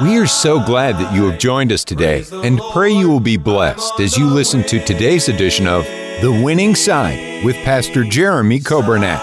We are so glad that you have joined us today and pray you will be blessed as you listen to today's edition of The Winning Side with Pastor Jeremy Coburnett.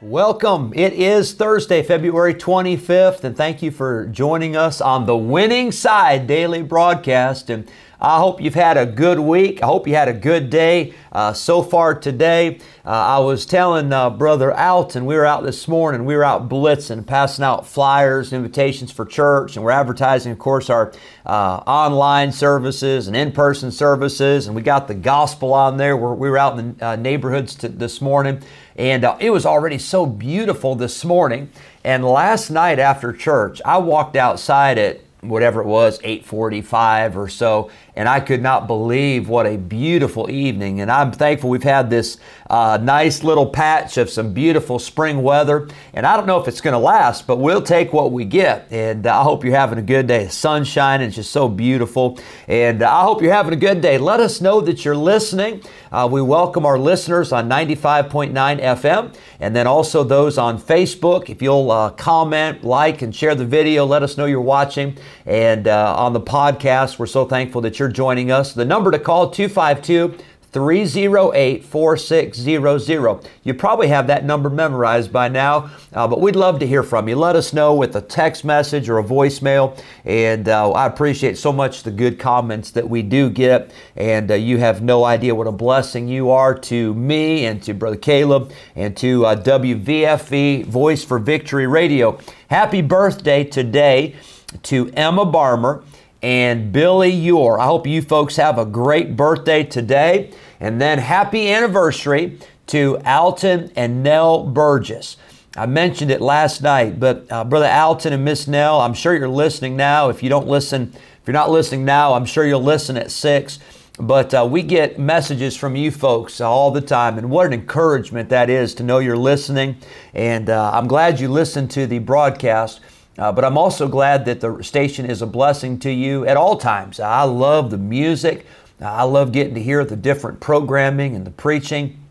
Welcome. It is Thursday, February 25th, and thank you for joining us on the Winning Side daily broadcast. And I hope you've had a good week. I hope you had a good day uh, so far today. Uh, I was telling uh, Brother Alton, we were out this morning, we were out blitzing, passing out flyers, invitations for church, and we're advertising, of course, our uh, online services and in person services. And we got the gospel on there. We're, we were out in the uh, neighborhoods to, this morning, and uh, it was already so beautiful this morning. And last night after church, I walked outside at whatever it was 8:45 or so and I could not believe what a beautiful evening. And I'm thankful we've had this uh, nice little patch of some beautiful spring weather. And I don't know if it's going to last but we'll take what we get. And I hope you're having a good day the sun's shining it's just so beautiful. And I hope you're having a good day. Let us know that you're listening uh, we welcome our listeners on 95.9 FM and then also those on Facebook if you'll uh, comment like and share the video let us know you're watching and uh, on the podcast. We're so thankful that you're joining us. The number to call 252 308 4600. You probably have that number memorized by now, uh, but we'd love to hear from you. Let us know with a text message or a voicemail. And uh, I appreciate so much the good comments that we do get. And uh, you have no idea what a blessing you are to me and to Brother Caleb and to uh, WVFV Voice for Victory Radio. Happy birthday today to Emma Barmer and Billy Yor. I hope you folks have a great birthday today. And then happy anniversary to Alton and Nell Burgess. I mentioned it last night, but uh, Brother Alton and Miss Nell, I'm sure you're listening now. If you don't listen, if you're not listening now, I'm sure you'll listen at 6. But uh, we get messages from you folks all the time, and what an encouragement that is to know you're listening. And uh, I'm glad you listened to the broadcast. Uh, but I'm also glad that the station is a blessing to you at all times. I love the music. I love getting to hear the different programming and the preaching.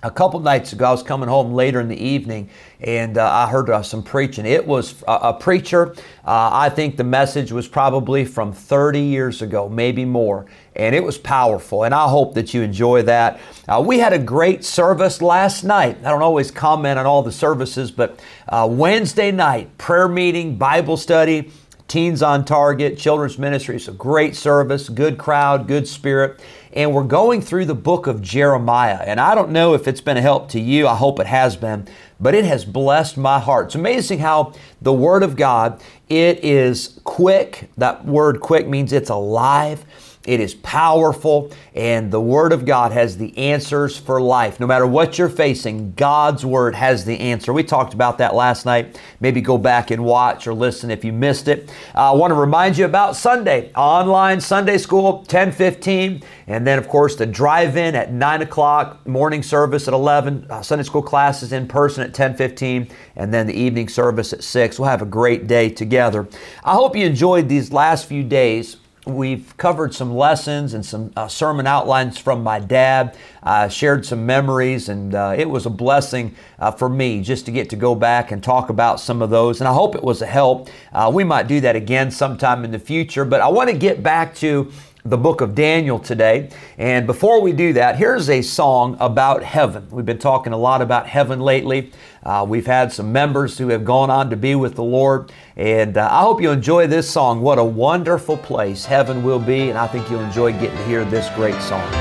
A couple nights ago, I was coming home later in the evening and uh, I heard uh, some preaching. It was a, a preacher. Uh, I think the message was probably from 30 years ago, maybe more, and it was powerful. And I hope that you enjoy that. Uh, we had a great service last night. I don't always comment on all the services, but uh, Wednesday night, prayer meeting, Bible study. Teens on Target, Children's Ministry. It's a great service, good crowd, good spirit. And we're going through the book of Jeremiah. And I don't know if it's been a help to you. I hope it has been, but it has blessed my heart. It's amazing how the Word of God, it is quick. That word quick means it's alive. It is powerful, and the Word of God has the answers for life. No matter what you're facing, God's Word has the answer. We talked about that last night. Maybe go back and watch or listen if you missed it. Uh, I want to remind you about Sunday, online Sunday school, 1015, and then, of course, the drive in at 9 o'clock, morning service at 11, uh, Sunday school classes in person at 1015, and then the evening service at 6. We'll have a great day together. I hope you enjoyed these last few days We've covered some lessons and some uh, sermon outlines from my dad. I shared some memories, and uh, it was a blessing uh, for me just to get to go back and talk about some of those. And I hope it was a help. Uh, we might do that again sometime in the future, but I want to get back to the book of Daniel today. And before we do that, here's a song about heaven. We've been talking a lot about heaven lately. Uh, we've had some members who have gone on to be with the Lord. And uh, I hope you enjoy this song. What a wonderful place heaven will be. And I think you'll enjoy getting to hear this great song. When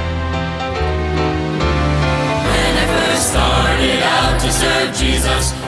I first started out to serve Jesus,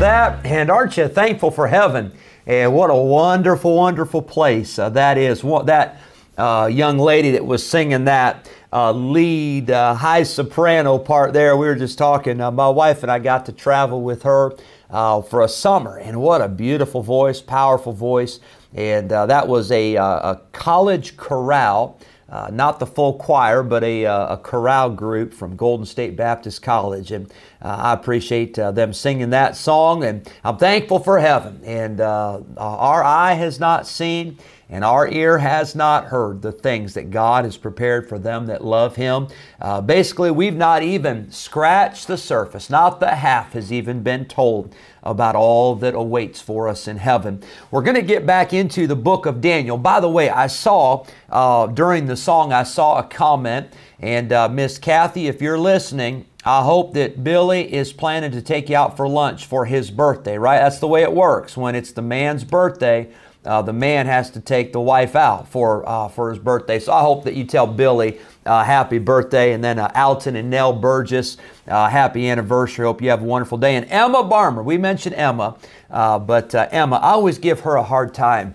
That, and aren't you thankful for heaven? And what a wonderful, wonderful place uh, that is. What, that uh, young lady that was singing that uh, lead uh, high soprano part there, we were just talking. Uh, my wife and I got to travel with her uh, for a summer, and what a beautiful voice, powerful voice. And that was a, a college chorale. Uh, not the full choir, but a, uh, a, chorale group from Golden State Baptist College. And uh, I appreciate uh, them singing that song, and I'm thankful for heaven. And uh, our eye has not seen, and our ear has not heard the things that God has prepared for them that love Him. Uh, basically, we've not even scratched the surface, not the half has even been told about all that awaits for us in heaven. We're going to get back into the book of Daniel. By the way, I saw uh, during the song, I saw a comment, and uh, Miss Kathy, if you're listening, I hope that Billy is planning to take you out for lunch for his birthday, right? That's the way it works. When it's the man's birthday, uh, the man has to take the wife out for uh, for his birthday. So I hope that you tell Billy uh, happy birthday, and then uh, Alton and Nell Burgess uh, happy anniversary. Hope you have a wonderful day. And Emma Barmer, we mentioned Emma, uh, but Emma, I always give her a hard time.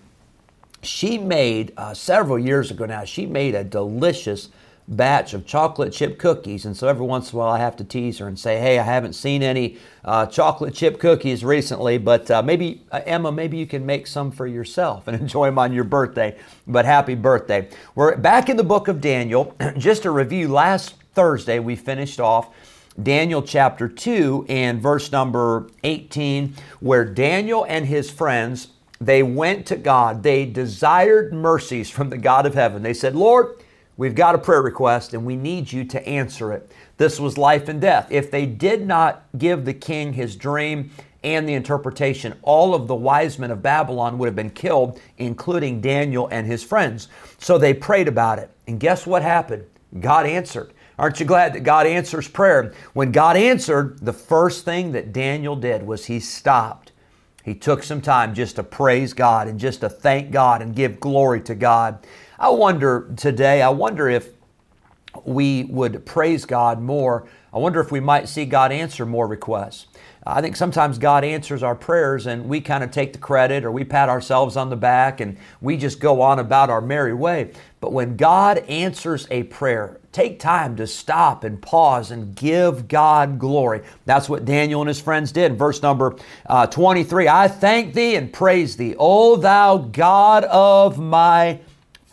She made several years ago now. She made a delicious batch of chocolate chip cookies. And so every once in a while I have to tease her and say, hey, I haven't seen any uh, chocolate chip cookies recently, but uh, maybe, uh, Emma, maybe you can make some for yourself and enjoy them on your birthday. But happy birthday. We're back in the book of Daniel. Just a review, last Thursday we finished off Daniel chapter 2 and verse number 18, where Daniel and his friends they went to God. They desired mercies from the God of heaven. They said, Lord, We've got a prayer request and we need you to answer it. This was life and death. If they did not give the king his dream and the interpretation, all of the wise men of Babylon would have been killed, including Daniel and his friends. So they prayed about it. And guess what happened? God answered. Aren't you glad that God answers prayer? When God answered, the first thing that Daniel did was he stopped. He took some time just to praise God and just to thank God and give glory to God. I wonder today, I wonder if we would praise God more. I wonder if we might see God answer more requests. I think sometimes God answers our prayers and we kind of take the credit or we pat ourselves on the back and we just go on about our merry way. But when God answers a prayer, take time to stop and pause and give God glory. That's what Daniel and his friends did. Verse number uh, 23 I thank thee and praise thee, O thou God of my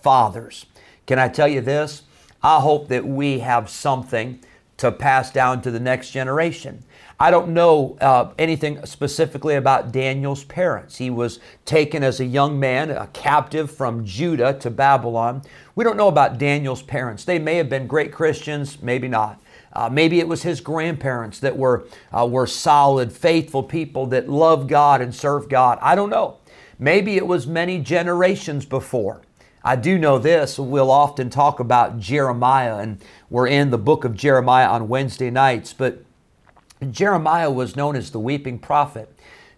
fathers. Can I tell you this? I hope that we have something to pass down to the next generation. I don't know uh, anything specifically about Daniel's parents. He was taken as a young man, a captive from Judah to Babylon. We don't know about Daniel's parents. They may have been great Christians, maybe not. Uh, maybe it was his grandparents that were, uh, were solid, faithful people that loved God and served God. I don't know. Maybe it was many generations before. I do know this. We'll often talk about Jeremiah, and we're in the book of Jeremiah on Wednesday nights, but Jeremiah was known as the weeping prophet.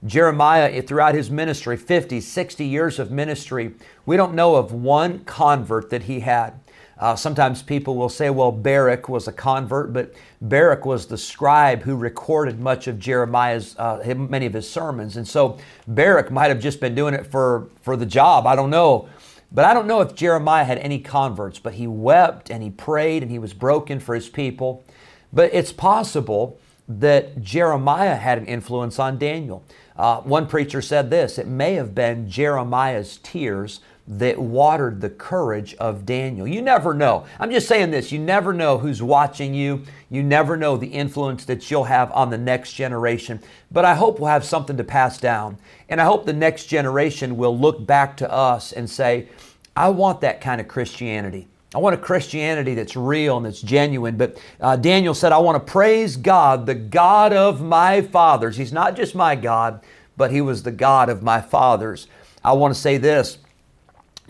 Jeremiah, throughout his ministry, 50, 60 years of ministry, we don't know of one convert that he had. Uh, sometimes people will say, well, Baruch was a convert, but Baruch was the scribe who recorded much of Jeremiah's, uh, many of his sermons. And so Baruch might have just been doing it for, for the job. I don't know. But I don't know if Jeremiah had any converts, but he wept and he prayed and he was broken for his people. But it's possible that Jeremiah had an influence on Daniel. Uh, one preacher said this it may have been Jeremiah's tears that watered the courage of Daniel. You never know. I'm just saying this you never know who's watching you. You never know the influence that you'll have on the next generation. But I hope we'll have something to pass down. And I hope the next generation will look back to us and say, I want that kind of Christianity. I want a Christianity that's real and that's genuine. But uh, Daniel said, I want to praise God, the God of my fathers. He's not just my God, but He was the God of my fathers. I want to say this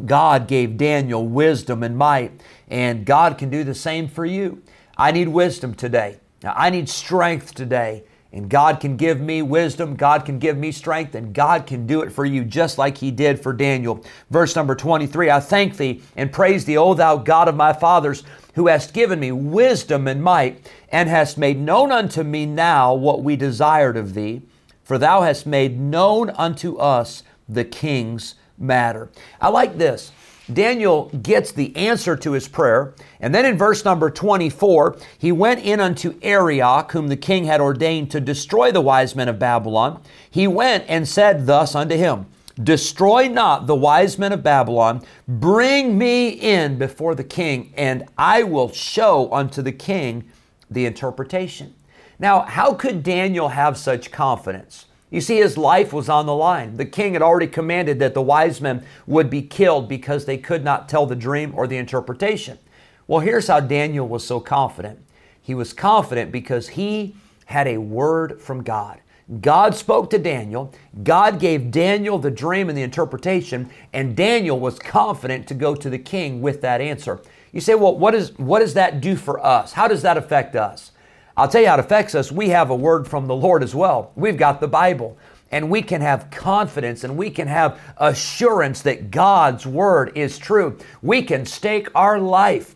God gave Daniel wisdom and might, and God can do the same for you. I need wisdom today. I need strength today. And God can give me wisdom, God can give me strength, and God can do it for you just like He did for Daniel. Verse number 23 I thank Thee and praise Thee, O Thou God of my fathers, who hast given me wisdom and might, and hast made known unto me now what we desired of Thee. for thou hast made known unto us the king's matter. I like this. Daniel gets the answer to his prayer. And then in verse number 24, he went in unto Arioch, whom the king had ordained to destroy the wise men of Babylon. He went and said thus unto him, Destroy not the wise men of Babylon, bring me in before the king, and I will show unto the king the interpretation. Now, how could Daniel have such confidence? You see, his life was on the line. The king had already commanded that the wise men would be killed because they could not tell the dream or the interpretation. Well, here's how Daniel was so confident. He was confident because he had a word from God. God spoke to Daniel. God gave Daniel the dream and the interpretation, and Daniel was confident to go to the king with that answer. You say, well, what, is, what does that do for us? How does that affect us? I'll tell you how it affects us. We have a word from the Lord as well. We've got the Bible, and we can have confidence and we can have assurance that God's word is true. We can stake our life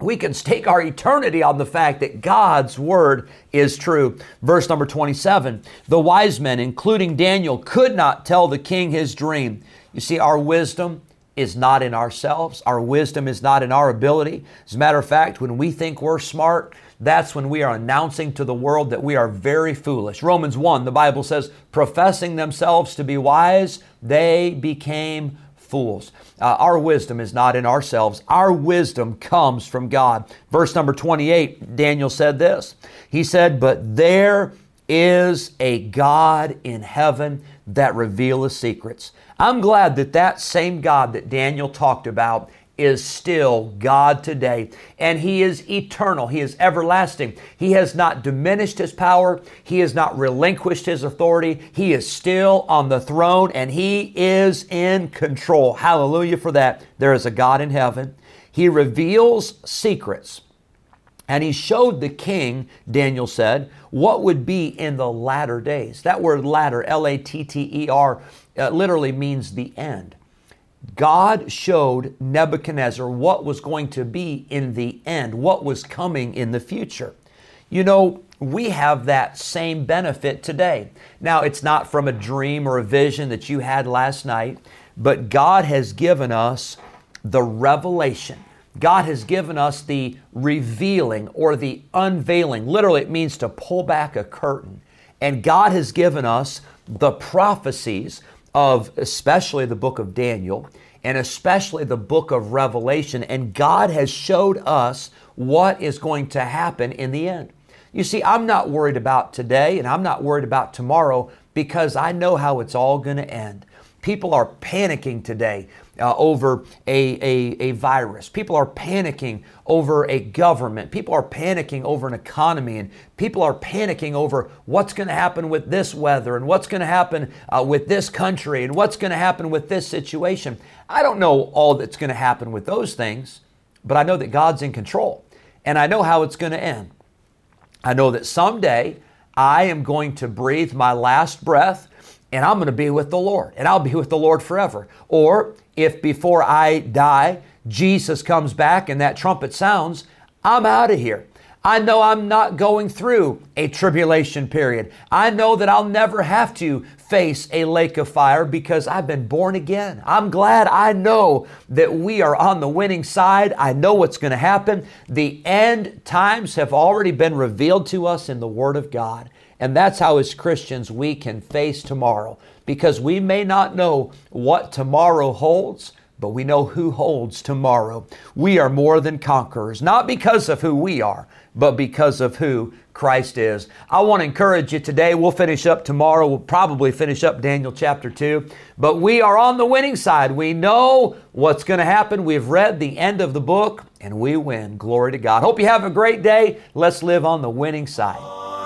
we can stake our eternity on the fact that God's word is true. Verse number 27 The wise men, including Daniel, could not tell the king his dream. You see, our wisdom is not in ourselves, our wisdom is not in our ability. As a matter of fact, when we think we're smart, that's when we are announcing to the world that we are very foolish. Romans 1, the Bible says, professing themselves to be wise, they became fools. Uh, our wisdom is not in ourselves. Our wisdom comes from God. Verse number 28, Daniel said this. He said, But there is a God in heaven that revealeth secrets. I'm glad that that same God that Daniel talked about is still God today, and He is eternal. He is everlasting. He has not diminished His power, He has not relinquished His authority. He is still on the throne, and He is in control. Hallelujah for that. There is a God in heaven. He reveals secrets. And he showed the king, Daniel said, what would be in the latter days. That word latter, L A T T E R, uh, literally means the end. God showed Nebuchadnezzar what was going to be in the end, what was coming in the future. You know, we have that same benefit today. Now, it's not from a dream or a vision that you had last night, but God has given us the revelation. God has given us the revealing or the unveiling. Literally, it means to pull back a curtain. And God has given us the prophecies of especially the book of Daniel and especially the book of Revelation. And God has showed us what is going to happen in the end. You see, I'm not worried about today and I'm not worried about tomorrow because I know how it's all going to end. People are panicking today uh, over a, a, a virus. People are panicking over a government. People are panicking over an economy. And people are panicking over what's going to happen with this weather and what's going to happen uh, with this country and what's going to happen with this situation. I don't know all that's going to happen with those things, but I know that God's in control. And I know how it's going to end. I know that someday I am going to breathe my last breath and I'm going to be with the Lord and I'll be with the Lord forever. Or if before I die, Jesus comes back and that trumpet sounds, I'm out of here. I know I'm not going through a tribulation period. I know that I'll never have to face a lake of fire because I've been born again. I'm glad I know that we are on the winning side. I know what's going to happen. The end times have already been revealed to us in the Word of God. And that's how, as Christians, we can face tomorrow because we may not know what tomorrow holds, but we know who holds tomorrow. We are more than conquerors, not because of who we are, but because of who Christ is. I want to encourage you today. We'll finish up tomorrow. We'll probably finish up Daniel chapter 2. But we are on the winning side. We know what's going to happen. We've read the end of the book and we win. Glory to God. Hope you have a great day. Let's live on the winning side